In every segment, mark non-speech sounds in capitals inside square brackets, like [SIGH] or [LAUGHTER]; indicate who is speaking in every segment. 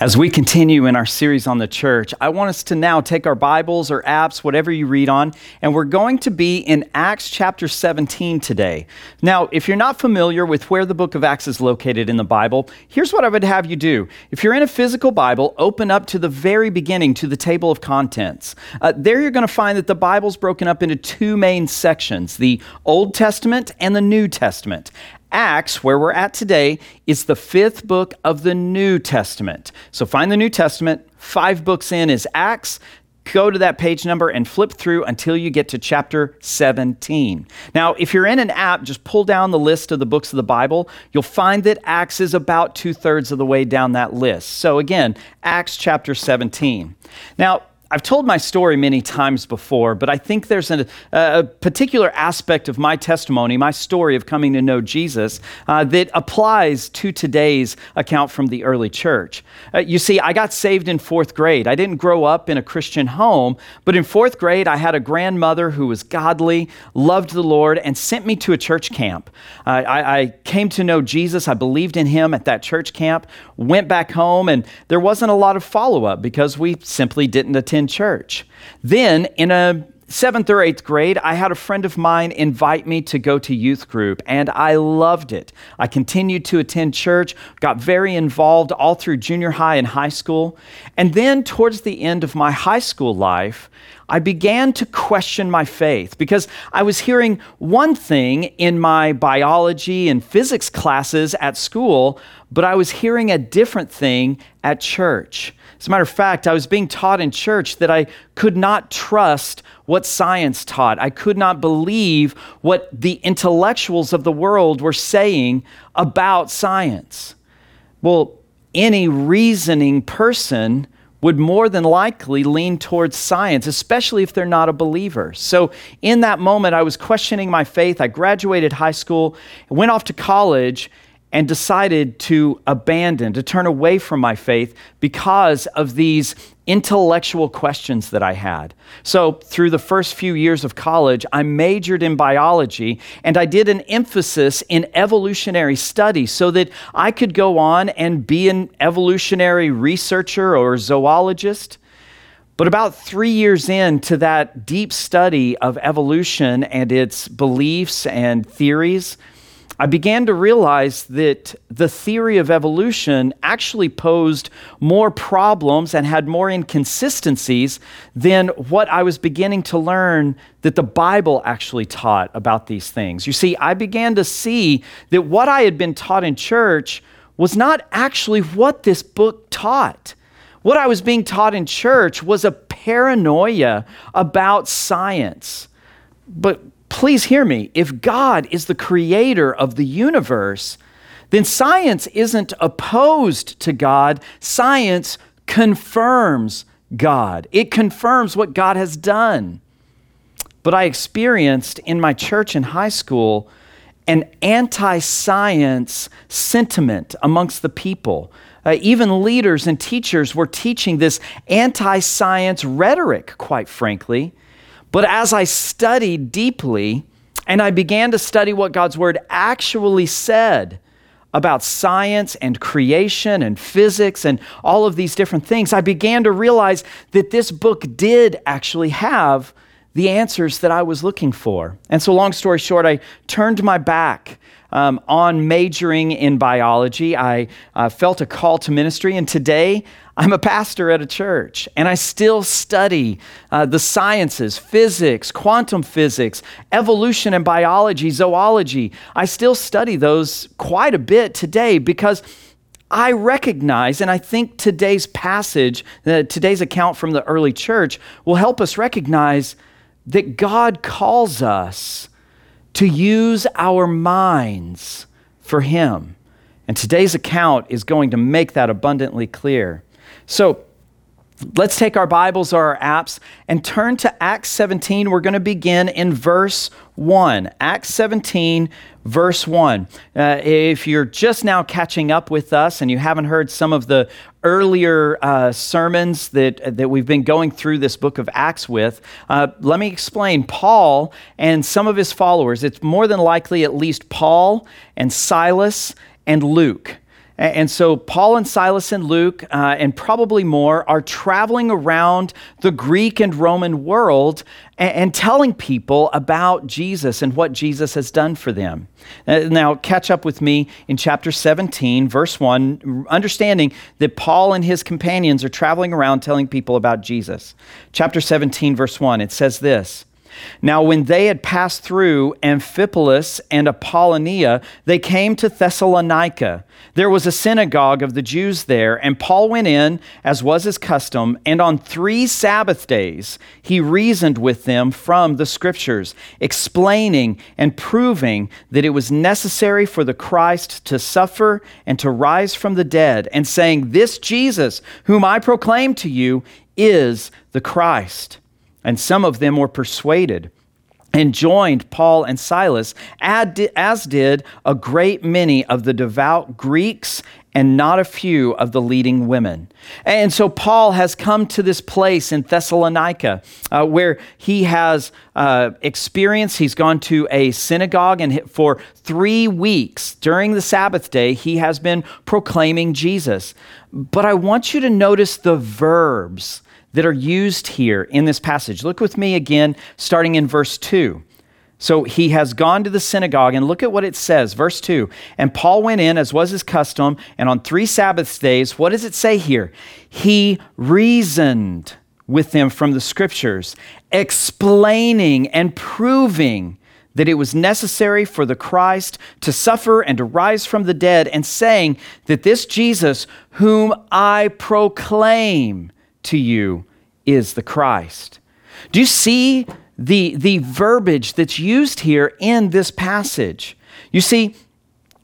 Speaker 1: As we continue in our series on the church, I want us to now take our Bibles or apps, whatever you read on, and we're going to be in Acts chapter 17 today. Now, if you're not familiar with where the book of Acts is located in the Bible, here's what I would have you do. If you're in a physical Bible, open up to the very beginning to the table of contents. Uh, there you're going to find that the Bible's broken up into two main sections the Old Testament and the New Testament. Acts, where we're at today, is the fifth book of the New Testament. So find the New Testament. Five books in is Acts. Go to that page number and flip through until you get to chapter 17. Now, if you're in an app, just pull down the list of the books of the Bible. You'll find that Acts is about two thirds of the way down that list. So, again, Acts chapter 17. Now, I've told my story many times before, but I think there's a, a particular aspect of my testimony, my story of coming to know Jesus, uh, that applies to today's account from the early church. Uh, you see, I got saved in fourth grade. I didn't grow up in a Christian home, but in fourth grade, I had a grandmother who was godly, loved the Lord, and sent me to a church camp. Uh, I, I came to know Jesus. I believed in him at that church camp, went back home, and there wasn't a lot of follow up because we simply didn't attend attend church. Then, in a seventh or eighth grade, I had a friend of mine invite me to go to youth group, and I loved it. I continued to attend church, got very involved all through junior high and high school. And then, towards the end of my high school life, I began to question my faith because I was hearing one thing in my biology and physics classes at school, but I was hearing a different thing at church. As a matter of fact, I was being taught in church that I could not trust what science taught. I could not believe what the intellectuals of the world were saying about science. Well, any reasoning person would more than likely lean towards science, especially if they're not a believer. So, in that moment, I was questioning my faith. I graduated high school, went off to college, and decided to abandon, to turn away from my faith because of these intellectual questions that I had. So, through the first few years of college, I majored in biology and I did an emphasis in evolutionary study so that I could go on and be an evolutionary researcher or zoologist. But about three years into that deep study of evolution and its beliefs and theories, I began to realize that the theory of evolution actually posed more problems and had more inconsistencies than what I was beginning to learn that the Bible actually taught about these things. You see, I began to see that what I had been taught in church was not actually what this book taught. What I was being taught in church was a paranoia about science. But please hear me. If God is the creator of the universe, then science isn't opposed to God. Science confirms God, it confirms what God has done. But I experienced in my church in high school an anti science sentiment amongst the people. Uh, even leaders and teachers were teaching this anti science rhetoric, quite frankly. But as I studied deeply and I began to study what God's Word actually said about science and creation and physics and all of these different things, I began to realize that this book did actually have the answers that I was looking for. And so, long story short, I turned my back um, on majoring in biology. I uh, felt a call to ministry, and today I'm a pastor at a church, and I still study uh, the sciences physics, quantum physics, evolution and biology, zoology. I still study those quite a bit today because. I recognize, and I think today's passage, uh, today's account from the early church, will help us recognize that God calls us to use our minds for Him. And today's account is going to make that abundantly clear. So, let's take our Bibles or our apps and turn to Acts 17. We're going to begin in verse 1. Acts 17, verse 1. Uh, if you're just now catching up with us and you haven't heard some of the earlier uh, sermons that, that we've been going through this book of Acts with, uh, let me explain. Paul and some of his followers, it's more than likely at least Paul and Silas and Luke And so Paul and Silas and Luke, uh, and probably more, are traveling around the Greek and Roman world and, and, telling people about Jesus and what Jesus has done for them. Uh, now, catch up with me in chapter 17, verse 1, understanding that Paul and his companions are traveling around telling people about Jesus. Chapter 17, verse 1, it says this. Now, when they had passed through Amphipolis and Apollonia, they came to Thessalonica. There was a synagogue of the Jews there, and Paul went in, as was his custom, and on three Sabbath days he reasoned with them from the Scriptures, explaining and proving that it was necessary for the Christ to suffer and to rise from the dead, and saying, This Jesus, whom I proclaim to you, is the Christ. And some of them were persuaded and joined Paul and Silas, as did a great many of the devout Greeks and not a few of the leading women. And so Paul has come to this place in Thessalonica uh, where he has uh, experienced, he's gone to a synagogue, and for three weeks during the Sabbath day, he has been proclaiming Jesus. But I want you to notice the verbs that are used here in this passage. Look with me again, starting in verse 2. So he has gone to the synagogue, and look at what it says, verse 2. And Paul went in, as was his custom, and on three Sabbath days, what does it say here? He reasoned with them from the scriptures, explaining and proving that it was necessary for the Christ to suffer and to rise from the dead, and saying that this Jesus, whom I proclaim, to you is the Christ. Do you see the, the verbiage that's used here in this passage? You see,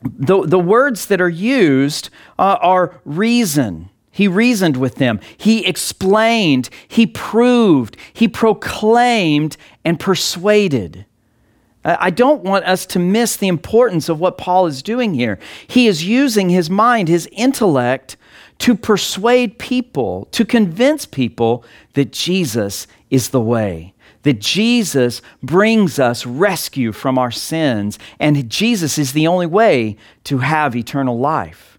Speaker 1: the, the words that are used uh, are reason. He reasoned with them. He explained. He proved. He proclaimed and persuaded. I don't want us to miss the importance of what Paul is doing here. He is using his mind, his intellect, to persuade people, to convince people that Jesus is the way, that Jesus brings us rescue from our sins, and Jesus is the only way to have eternal life.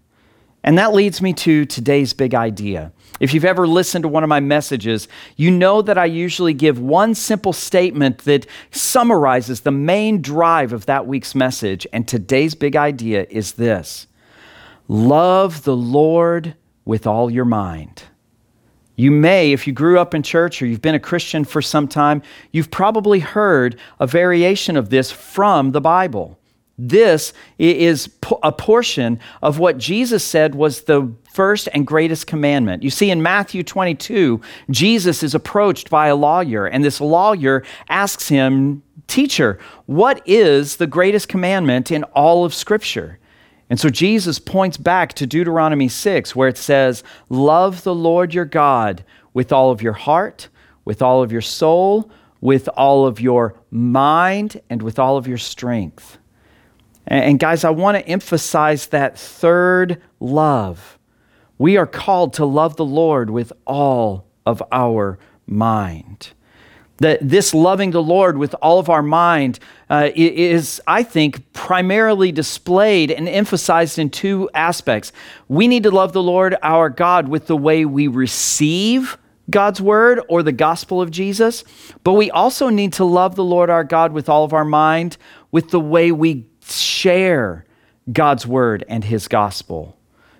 Speaker 1: And that leads me to today's big idea. If you've ever listened to one of my messages, you know that I usually give one simple statement that summarizes the main drive of that week's message. And today's big idea is this Love the Lord with all your mind. You may, if you grew up in church or you've been a Christian for some time, you've probably heard a variation of this from the Bible. This is a portion of what Jesus said was the first and greatest commandment. You see, in Matthew 22, Jesus is approached by a lawyer, and this lawyer asks him, Teacher, what is the greatest commandment in all of Scripture? And so Jesus points back to Deuteronomy 6, where it says, Love the Lord your God with all of your heart, with all of your soul, with all of your mind, and with all of your strength. And guys, I want to emphasize that third love. We are called to love the Lord with all of our mind. That this loving the Lord with all of our mind uh, is, I think, primarily displayed and emphasized in two aspects. We need to love the Lord our God with the way we receive God's word or the gospel of Jesus, but we also need to love the Lord our God with all of our mind with the way we share God's word and his gospel.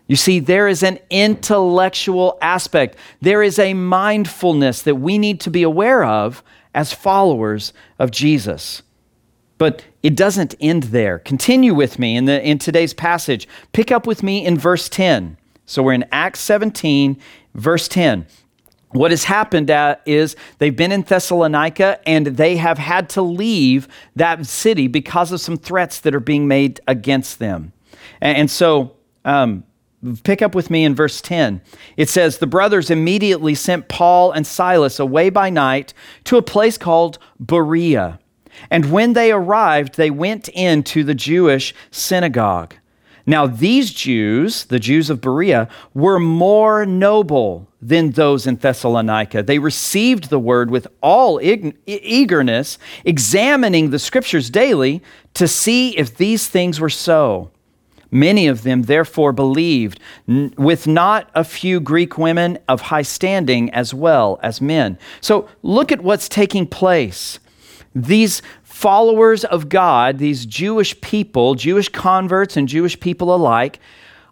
Speaker 1: You see, there is an intellectual aspect, there is a mindfulness that we need to be aware of as followers of Jesus. But it doesn't end there. Continue with me in, the, in today's passage. Pick up with me in verse 10. So we're in Acts 17, verse 10. What has happened uh, is they've been in Thessalonica and they have had to leave that city because of some threats that are being made against them. And, and so um, Pick up with me in verse 10. It says, The brothers immediately sent Paul and Silas away by night to a place called Berea. And when they arrived, they went into the Jewish synagogue. Now, these Jews, the Jews of Berea, were more noble than those in Thessalonica. They received the word with all eagerness, examining the scriptures daily to see if these things were so. Many of them therefore believed, with not a few Greek women of high standing as well as men. So look at what's taking place. These followers of God, these Jewish people, Jewish converts and Jewish people alike,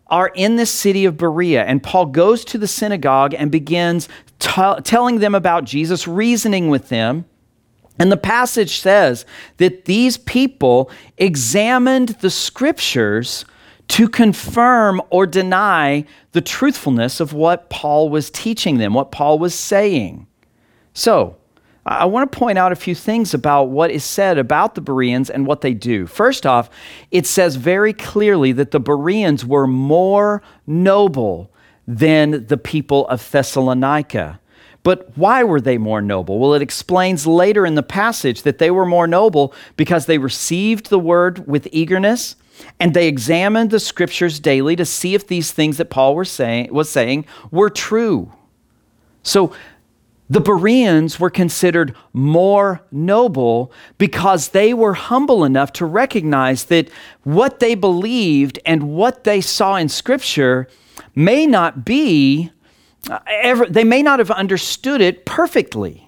Speaker 1: are in the city of Berea. And Paul goes to the synagogue and begins t- telling them about Jesus, reasoning with them. And the passage says that these people examined the scriptures to confirm or deny the truthfulness of what Paul was teaching them, what Paul was saying. So, I want to point out a few things about what is said about the Bereans and what they do. First off, it says very clearly that the Bereans were more noble than the people of Thessalonica. But why were they more noble? Well, it explains later in the passage that they were more noble because they received the word with eagerness and they examined the scriptures daily to see if these things that Paul saying, was saying were true. So the Bereans were considered more noble because they were humble enough to recognize that what they believed and what they saw in Scripture may not be, uh, ever, they may not have understood it perfectly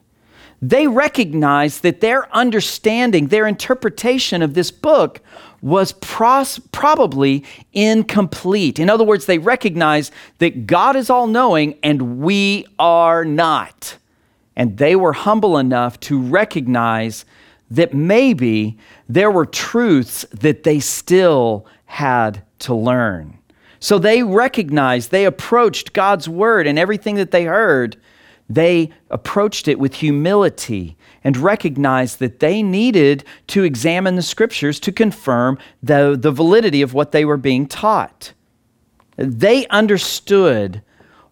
Speaker 1: they recognized that their understanding, their interpretation of this book was pros- probably incomplete. In other words, they recognized that God is all knowing and we are not. And they were humble enough to recognize that maybe there were truths that they still had to learn. So they recognized, they approached God's word and everything that they heard they approached it with humility and recognized that they needed to examine the scriptures to confirm the, the validity of what they were being taught. They understood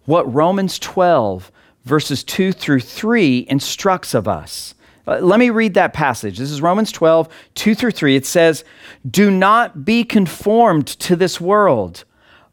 Speaker 1: what Romans 12, verses 2 through 3, instructs of us. Uh, let me read that passage. This is Romans 12, 2 through 3. It says, Do not be conformed to this world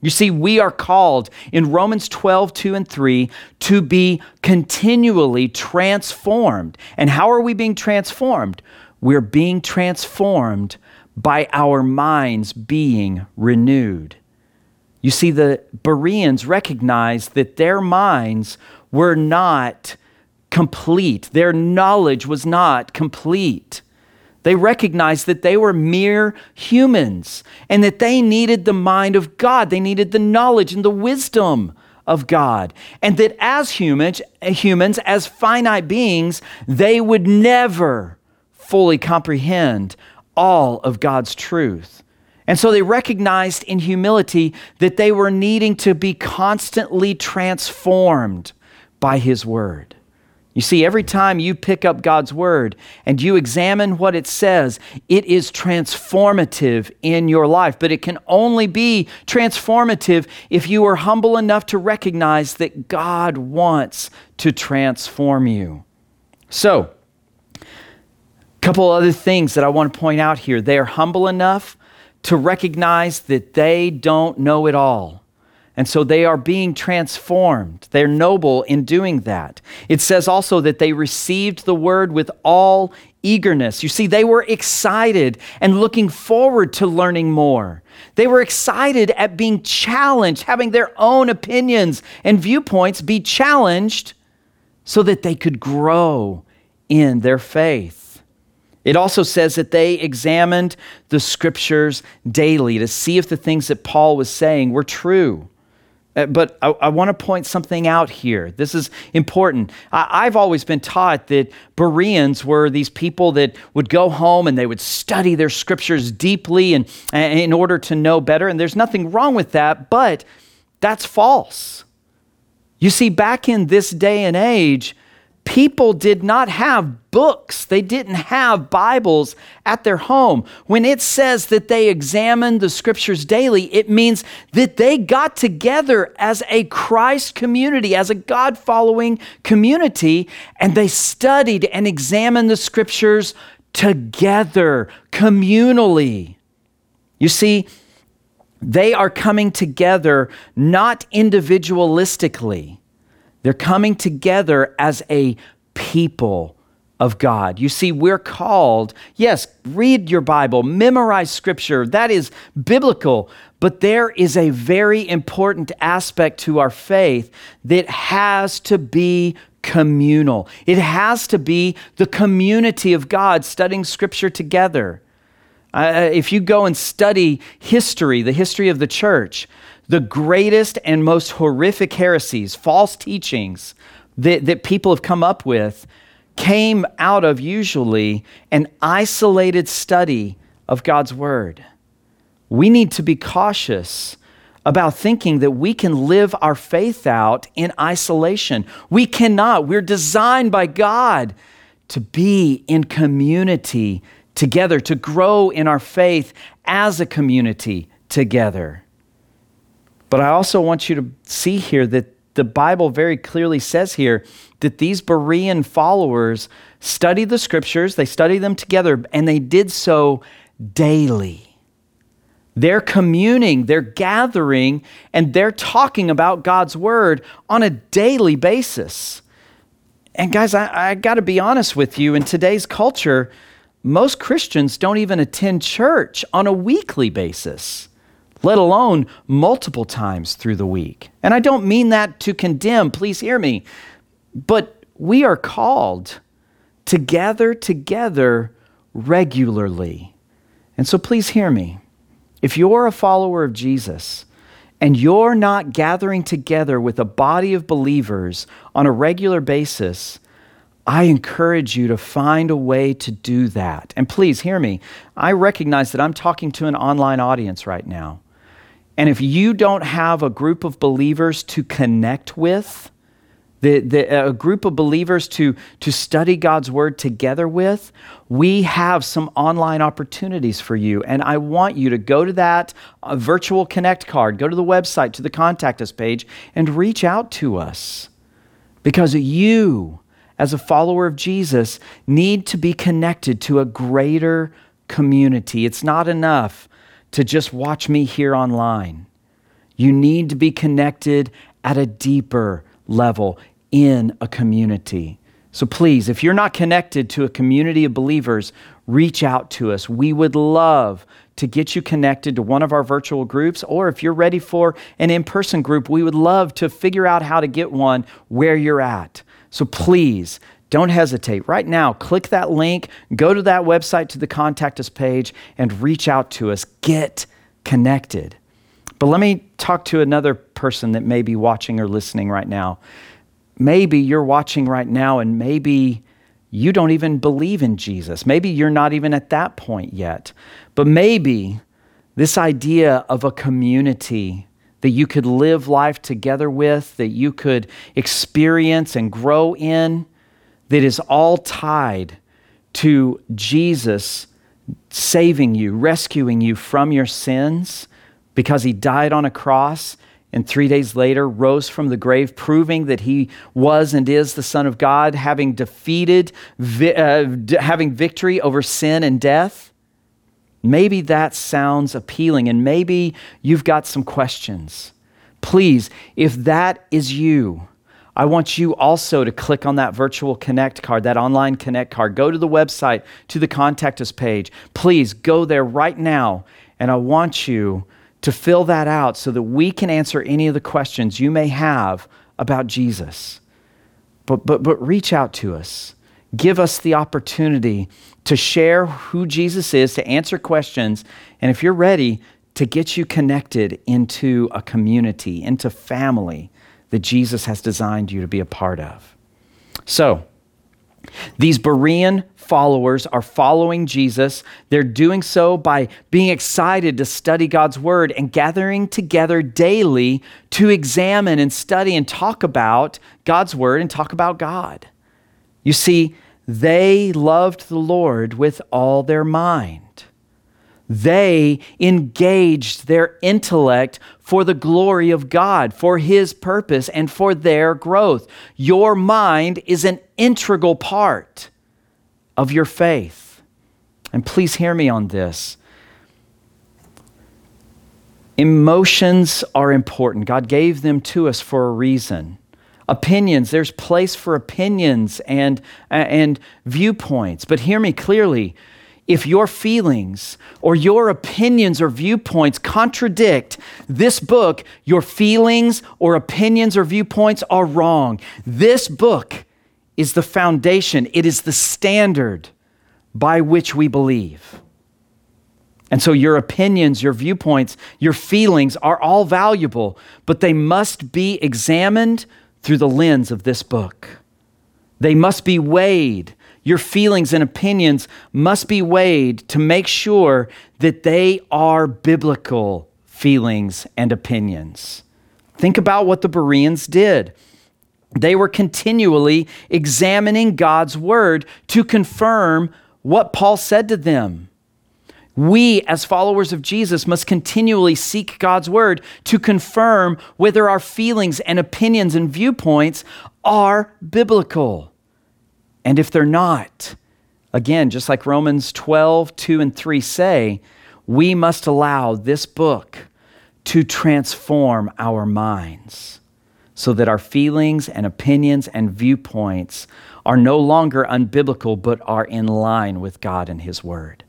Speaker 1: You see, we are called in Romans 12, 2 and 3 to be continually transformed. And how are we being transformed? We're being transformed by our minds being renewed. You see, the Bereans recognized that their minds were not complete, their knowledge was not complete. They recognized that they were mere humans and that they needed the mind of God. They needed the knowledge and the wisdom of God. And that as humans, humans, as finite beings, they would never fully comprehend all of God's truth. And so they recognized in humility that they were needing to be constantly transformed by His Word. You see, every time you pick up God's word and you examine what it says, it is transformative in your life. But it can only be transformative if you are humble enough to recognize that God wants to transform you. So, a couple other things that I want to point out here. They are humble enough to recognize that they don't know it all. And so they are being transformed. They're noble in doing that. It says also that they received the word with all eagerness. You see, they were excited and looking forward to learning more. They were excited at being challenged, having their own opinions and viewpoints be challenged so that they could grow in their faith. It also says that they examined the scriptures daily to see if the things that Paul was saying were true. Uh, but I, I want to point something out here. This is important. I, have always been taught that Bereans were these people that would go home and they would study their scriptures deeply and, and in order to know better. And there's nothing wrong with that, but that's false. You see, back in this day and age, people did not have books. They didn't have Bibles at their home. When it says that they examined the scriptures daily, it means that they got together as a Christ community, as a God following community, and they studied and examined the scriptures together, communally. You see, they are coming together not individualistically they're coming together as a people of God. You see, we're called, yes, read your Bible, memorize scripture. That is biblical. But there is a very important aspect to our faith that has to be communal. It has to be the community of God studying scripture together. Uh, if you go and study history, the history of the church, the greatest and most horrific heresies, false teachings that, that people have come up with, came out of usually an isolated study of God's Word. We need to be cautious about thinking that we can live our faith out in isolation. We cannot. We're designed by God to be in community together, to grow in our faith as a community together. But I also want you to see here that the Bible very clearly says here that these Berean followers studied the scriptures, they studied them together, and they did so daily. They're communing, they're gathering, and they're talking about God's word on a daily basis. And guys, I, I got to be honest with you, in today's culture, most Christians don't even attend church on a weekly basis let alone multiple times through the week. And I don't mean that to condemn, please hear me, but we are called to gather together regularly. And so please hear me. If you're a follower of Jesus and you're not gathering together with a body of believers on a regular basis, I encourage you to find a way to do that. And please hear me. I recognize that I'm talking to an online audience right now. And if you don't have a group of believers to connect with, the, the, a group of believers to, to study God's word together with, we have some online opportunities for you. And I want you to go to that uh, virtual connect card, go to the website, to the contact us page, and reach out to us. Because you, as a follower of Jesus, need to be connected to a greater community. It's not enough to just watch me here online. You need to be connected at a deeper level in a community. So please, if you're not connected to a community of believers, reach out to us. We would love to get you connected to one of our virtual groups, or if you're ready for an in person group, we would love to figure out how to get one where you're at. So please don't hesitate. Right now, click that link, go to that website to the contact us page, and reach out to us. Get connected. But let me talk to another person that may be watching or listening right now. Maybe you're watching right now, and maybe you don't even believe in Jesus. Maybe you're not even at that point yet. But maybe this idea of a community that you could live life together with, that you could experience and grow in, that is all tied to Jesus saving you, rescuing you from your sins because he died on a cross and three days later rose from the grave, proving that he was and is the Son of God, having defeated, uh, having victory over sin and death. Maybe that sounds appealing, and maybe you've got some questions. Please, if that is you, I want you also to click on that virtual connect card, that online connect card. Go to the website, to the contact us page. Please go there right now. And I want you to fill that out so that we can answer any of the questions you may have about Jesus. But, but, but reach out to us. Give us the opportunity to share who Jesus is, to answer questions, and if you're ready, to get you connected into a community, into family that Jesus has designed you to be a part of. So, these Berean followers are following Jesus. They're doing so by being excited to study God's word and gathering together daily to examine and study and talk about God's word and talk about God. You see, they loved the Lord with all their mind. They engaged their intellect for the glory of God, for His purpose, and for their growth. Your mind is an integral part of your faith. And please hear me on this. Emotions are important. God gave them to us for a reason. Opinions, there's place for opinions and, and viewpoints. But hear me clearly if your feelings or your opinions or viewpoints contradict this book, your feelings or opinions or viewpoints are wrong. This book is the foundation, it is the standard by which we believe. And so your opinions, your viewpoints, your feelings are all valuable, but they must be examined through the lens of this book. They must be weighed your feelings and opinions must be weighed to make sure that they are biblical feelings and opinions. Think about what the Bereans did. They were continually examining God's word to confirm what Paul said to them. We, as followers of Jesus, must continually seek God's word to confirm whether our feelings and opinions and viewpoints are biblical. And if they're not, again, just like Romans 12, 2 and 3 say, we must allow this book to transform our minds so that our feelings and opinions and viewpoints are no longer unbiblical, but are in line with God and His Word.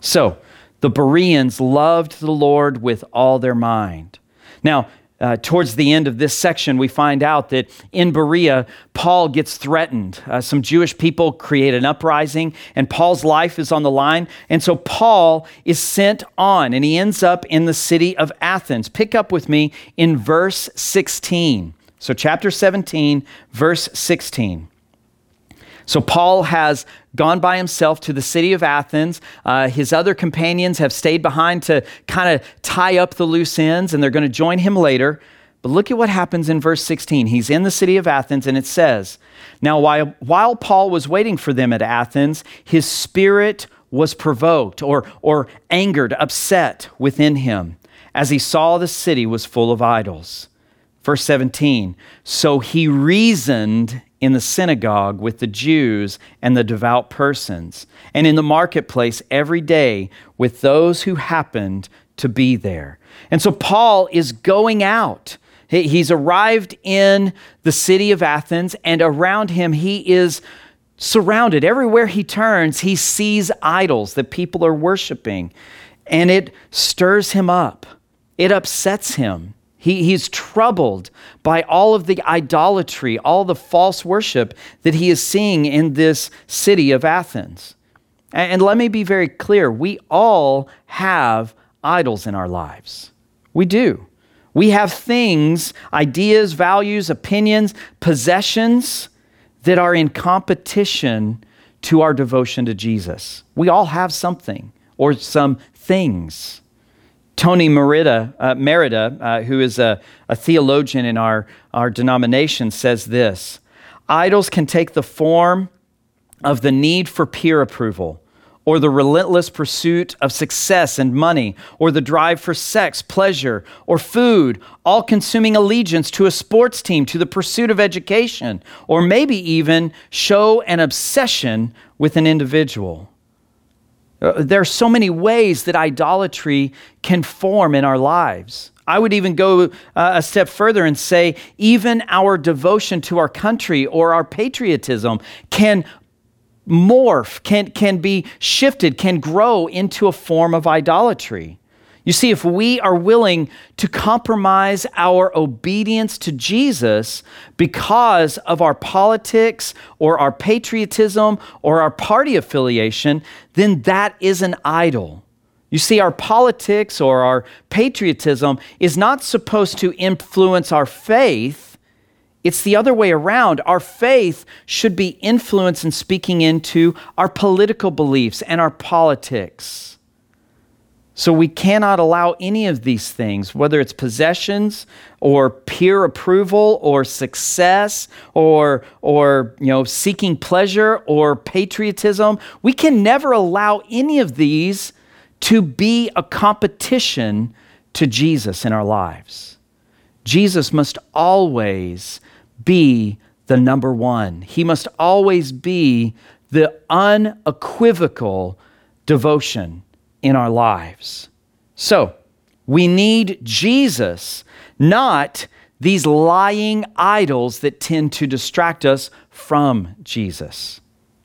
Speaker 1: So, the Bereans loved the Lord with all their mind. Now, uh, towards the end of this section, we find out that in Berea, Paul gets threatened. Uh, some Jewish people create an uprising, and Paul's life is on the line. And so Paul is sent on, and he ends up in the city of Athens. Pick up with me in verse 16. So, chapter 17, verse 16. So Paul has gone by himself to the city of Athens. Uh, his other companions have stayed behind to kind of tie up the loose ends, and they're going to join him later. But look at what happens in verse 16. He's in the city of Athens, and it says, Now, while, while Paul was waiting for them at Athens, his spirit was provoked or, or angered, upset within him, as he saw the city was full of idols. Verse 17, so he reasoned in the synagogue with the Jews and the devout persons, and in the marketplace every day with those who happened to be there. And so Paul is going out. He's arrived in the city of Athens, and around him he is surrounded. Everywhere he turns, he sees idols that people are worshiping, and it stirs him up, it upsets him. He, he's troubled by all of the idolatry, all the false worship that he is seeing in this city of Athens. And, and let me be very clear we all have idols in our lives. We do. We have things, ideas, values, opinions, possessions that are in competition to our devotion to Jesus. We all have something or some things. Tony Merida, uh, Merida uh, who is a, a theologian in our, our denomination, says this Idols can take the form of the need for peer approval, or the relentless pursuit of success and money, or the drive for sex, pleasure, or food, all consuming allegiance to a sports team, to the pursuit of education, or maybe even show an obsession with an individual. Uh, there are so many ways that idolatry can form in our lives. I would even go uh, a step further and say, even our devotion to our country or our patriotism can morph, can, can be shifted, can grow into a form of idolatry. You see, if we are willing to compromise our obedience to Jesus because of our politics or our patriotism or our party affiliation, then that is an idol. You see, our politics or our patriotism is not supposed to influence our faith. It's the other way around. Our faith should be influenced and speaking into our political beliefs and our politics. So we cannot allow any of these things, whether it's possessions or peer approval or success or, or you know, seeking pleasure or patriotism. We can never allow any of these to be a competition to Jesus in our lives. Jesus must always be the number one. He must always be the unequivocal devotion in our lives. So, we need Jesus, not these lying idols that tend to distract us from Jesus.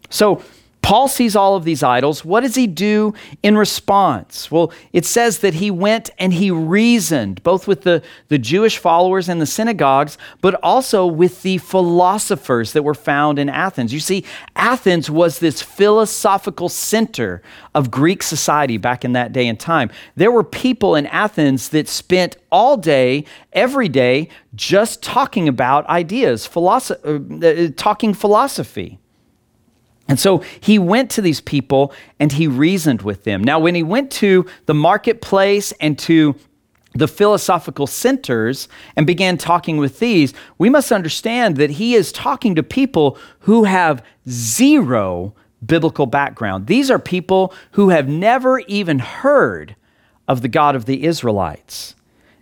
Speaker 1: So, Paul sees all of these idols. What does he do in response? Well, it says that he went and he reasoned, both with the, the Jewish followers in the synagogues, but also with the philosophers that were found in Athens. You see, Athens was this philosophical center of Greek society back in that day and time. There were people in Athens that spent all day, every day, just talking about ideas, philosophy, uh, talking philosophy. And so he went to these people and he reasoned with them. Now, when he went to the marketplace and to the philosophical centers and began talking with these, we must understand that he is talking to people who have zero biblical background. These are people who have never even heard of the God of the Israelites.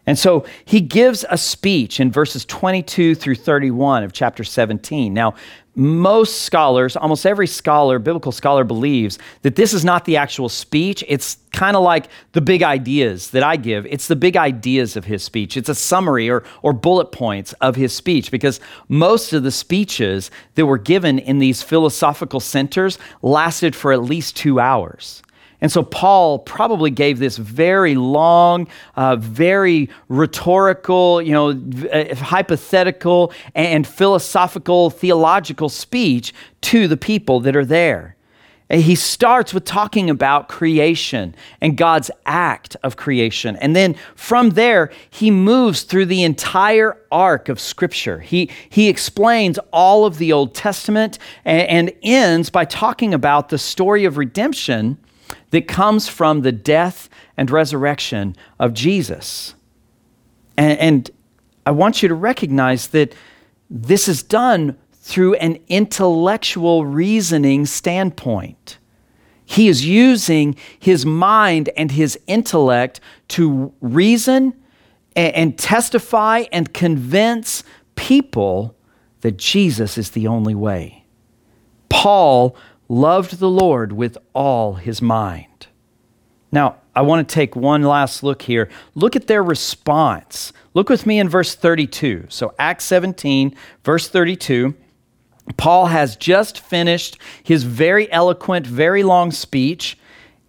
Speaker 1: And so he gives a speech in verses 22 through 31 of chapter 17. Now, most scholars, almost every scholar, biblical scholar, believes that this is not the actual speech. It's kind of like the big ideas that I give. It's the big ideas of his speech. It's a summary or, or bullet points of his speech because most of the speeches that were given in these philosophical centers lasted for at least two hours. And so Paul probably gave this very long, uh, very rhetorical, you know, uh, hypothetical and philosophical, theological speech to the people that are there. And he starts with talking about creation and God's act of creation. And then from there, he moves through the entire arc of Scripture. He, he explains all of the Old Testament and, and ends by talking about the story of redemption that comes from the death and resurrection of Jesus. And, and, I want you to recognize that this is done through an intellectual reasoning standpoint. He is using his mind and his intellect to reason and, and testify and convince people that Jesus is the only way. Paul loved the Lord with all his mind. Now, I want to take one last look here. Look at their response. Look with me in verse 32. So, Acts 17, verse 32. Paul has just finished his very eloquent, very long speech.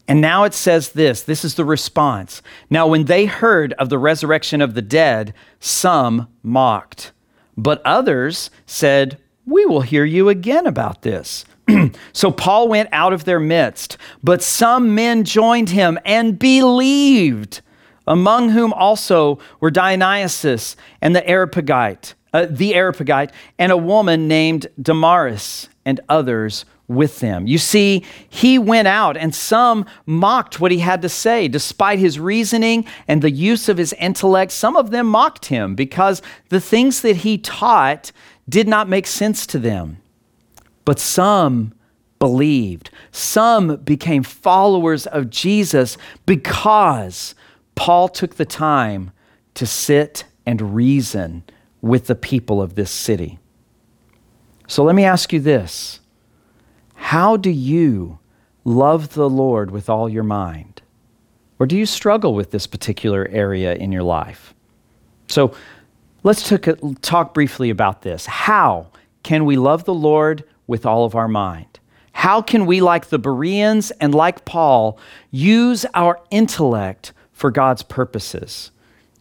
Speaker 1: And now it says this this is the response. Now, when they heard of the resurrection of the dead, some mocked, but others said, We will hear you again about this. [CLEARS THROAT] so Paul went out of their midst, but some men joined him and believed, among whom also were Dionysius and the Areopagite, uh, the Areopagite, and a woman named Damaris, and others with them. You see, he went out, and some mocked what he had to say. Despite his reasoning and the use of his intellect, some of them mocked him because the things that he taught did not make sense to them. But some believed. Some became followers of Jesus because Paul took the time to sit and reason with the people of this city. So let me ask you this How do you love the Lord with all your mind? Or do you struggle with this particular area in your life? So let's talk briefly about this. How can we love the Lord with all of our mind? How can we, like the Bereans and like Paul, use our intellect for God's purposes?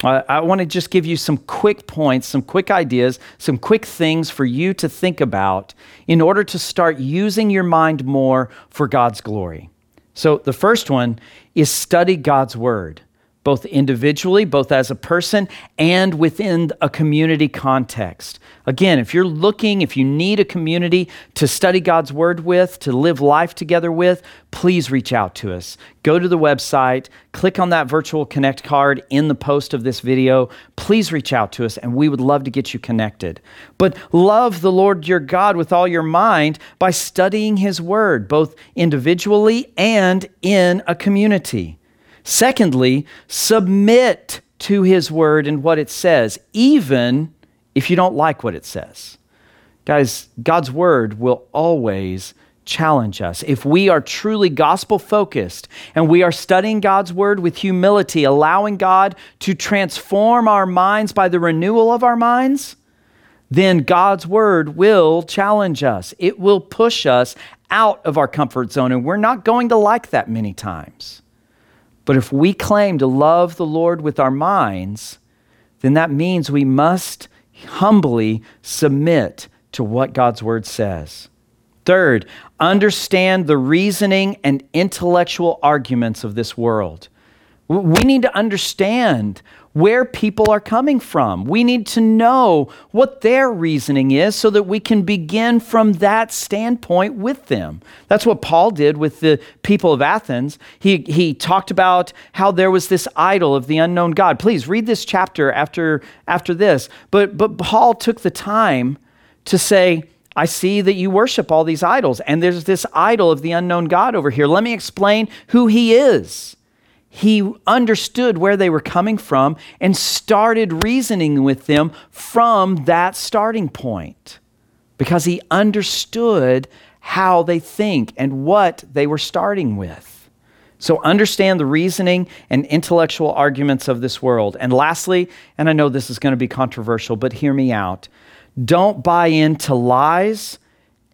Speaker 1: I want to just give you some quick points, some quick ideas, some quick things for you to think about in order to start using your mind more for God's glory. So, the first one is study God's Word. Both individually, both as a person, and within a community context. Again, if you're looking, if you need a community to study God's Word with, to live life together with, please reach out to us. Go to the website, click on that virtual connect card in the post of this video. Please reach out to us, and we would love to get you connected. But love the Lord your God with all your mind by studying His Word, both individually and in a community. Secondly, submit to his word and what it says, even if you don't like what it says. Guys, God's word will always challenge us. If we are truly gospel focused and we are studying God's word with humility, allowing God to transform our minds by the renewal of our minds, then God's word will challenge us. It will push us out of our comfort zone, and we're not going to like that many times. But if we claim to love the Lord with our minds, then that means we must humbly submit to what God's word says. Third, understand the reasoning and intellectual arguments of this world. We need to understand where people are coming from. We need to know what their reasoning is so that we can begin from that standpoint with them. That's what Paul did with the people of Athens. He, he talked about how there was this idol of the unknown God. Please read this chapter after, after this. But, but Paul took the time to say, I see that you worship all these idols, and there's this idol of the unknown God over here. Let me explain who he is he understood where they were coming from and started reasoning with them from that starting point because he understood how they think and what they were starting with. So, understand the reasoning and intellectual arguments of this world. And lastly, and I know this is going to be controversial, but hear me out don't buy into lies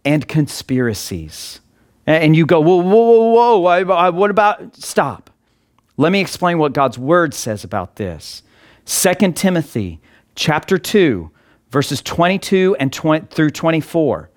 Speaker 1: and conspiracies. And you go, whoa, whoa, whoa, whoa, what about? Stop. Let me explain what God's word says about this. 2 Timothy chapter 2 verses 22 and 20 through 24.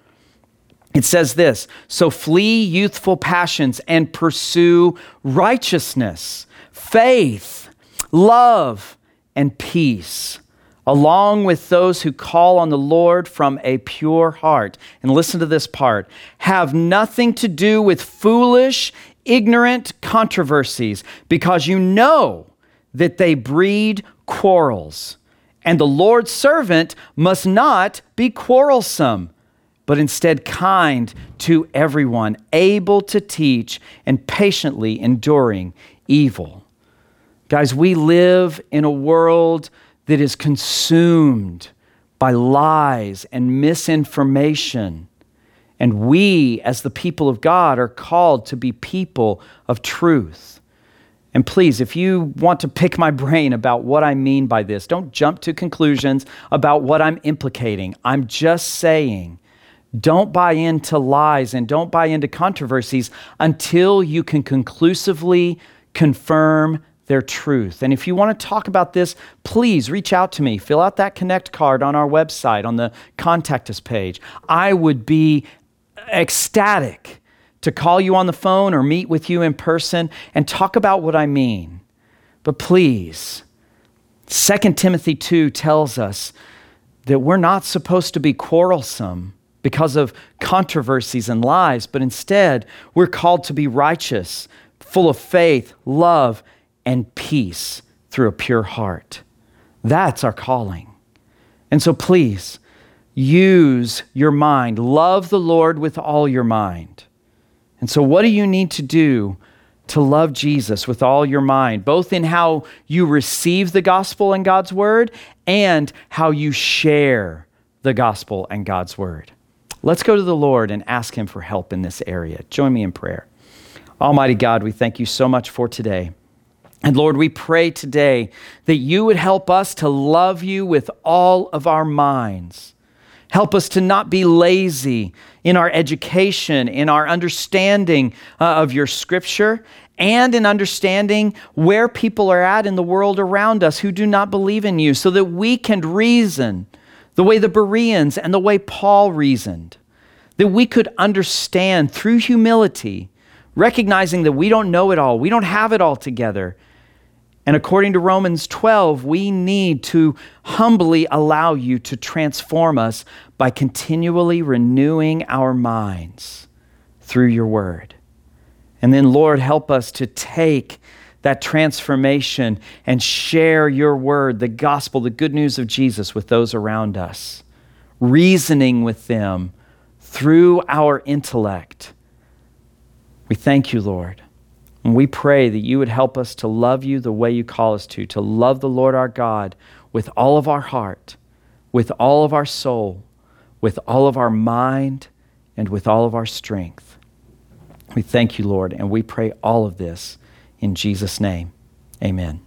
Speaker 1: It says this So flee youthful passions and pursue righteousness, faith, love, and peace, along with those who call on the Lord from a pure heart. And listen to this part have nothing to do with foolish, ignorant controversies because you know that they breed quarrels. And the Lord's servant must not be quarrelsome, but instead kind to everyone, able to teach and patiently enduring evil. Guys, we live in a world that is consumed by lies and misinformation. And we, as the people of God, are called to be people of truth. And please, if you want to pick my [LAUGHS] brain about what I mean by this, don't jump to conclusions about what I'm implicating. I'm just saying, don't buy into lies and don't buy into controversies until you can conclusively confirm their truth. And if you want to talk about this, please reach out to me. Fill out that Connect card on our website on the Contact Us page. I would be ecstatic to call you on the phone or meet with you in person and talk about what I mean. But please, 2 Timothy 2 tells us that we're not supposed to be quarrelsome because of controversies and lies, but instead we're called to be righteous, full of faith, love, and peace through a pure heart. That's our calling. And so please, use your mind. Love the Lord with all your mind. And so, what do you need to do to love Jesus with all your mind, both in how you receive the gospel and God's word and how you share the gospel and God's word? Let's go to the Lord and ask Him for help in this area. Join me in prayer. Almighty God, we thank you so much for today. And Lord, we pray today that you would help us to love you with all of our minds Help us to not be lazy in our education, in our understanding uh, of your scripture, and in understanding where people are at in the world around us who do not believe in you, so that we can reason the way the Bereans and the way Paul reasoned, that we could understand through humility, recognizing that we don't know it all, we don't have it all together, And according to Romans 12, we need to humbly allow you to transform us by continually renewing our minds through your word. And then, Lord, help us to take that transformation and share your word, the gospel, the good news of Jesus with those around us, reasoning with them through our intellect. We thank you, Lord. And we pray that you would help us to love you the way you call us to, to love the Lord our God with all of our heart, with all of our soul, with all of our mind, and with all of our strength. We thank you, Lord, and we pray all of this in Jesus' name. Amen.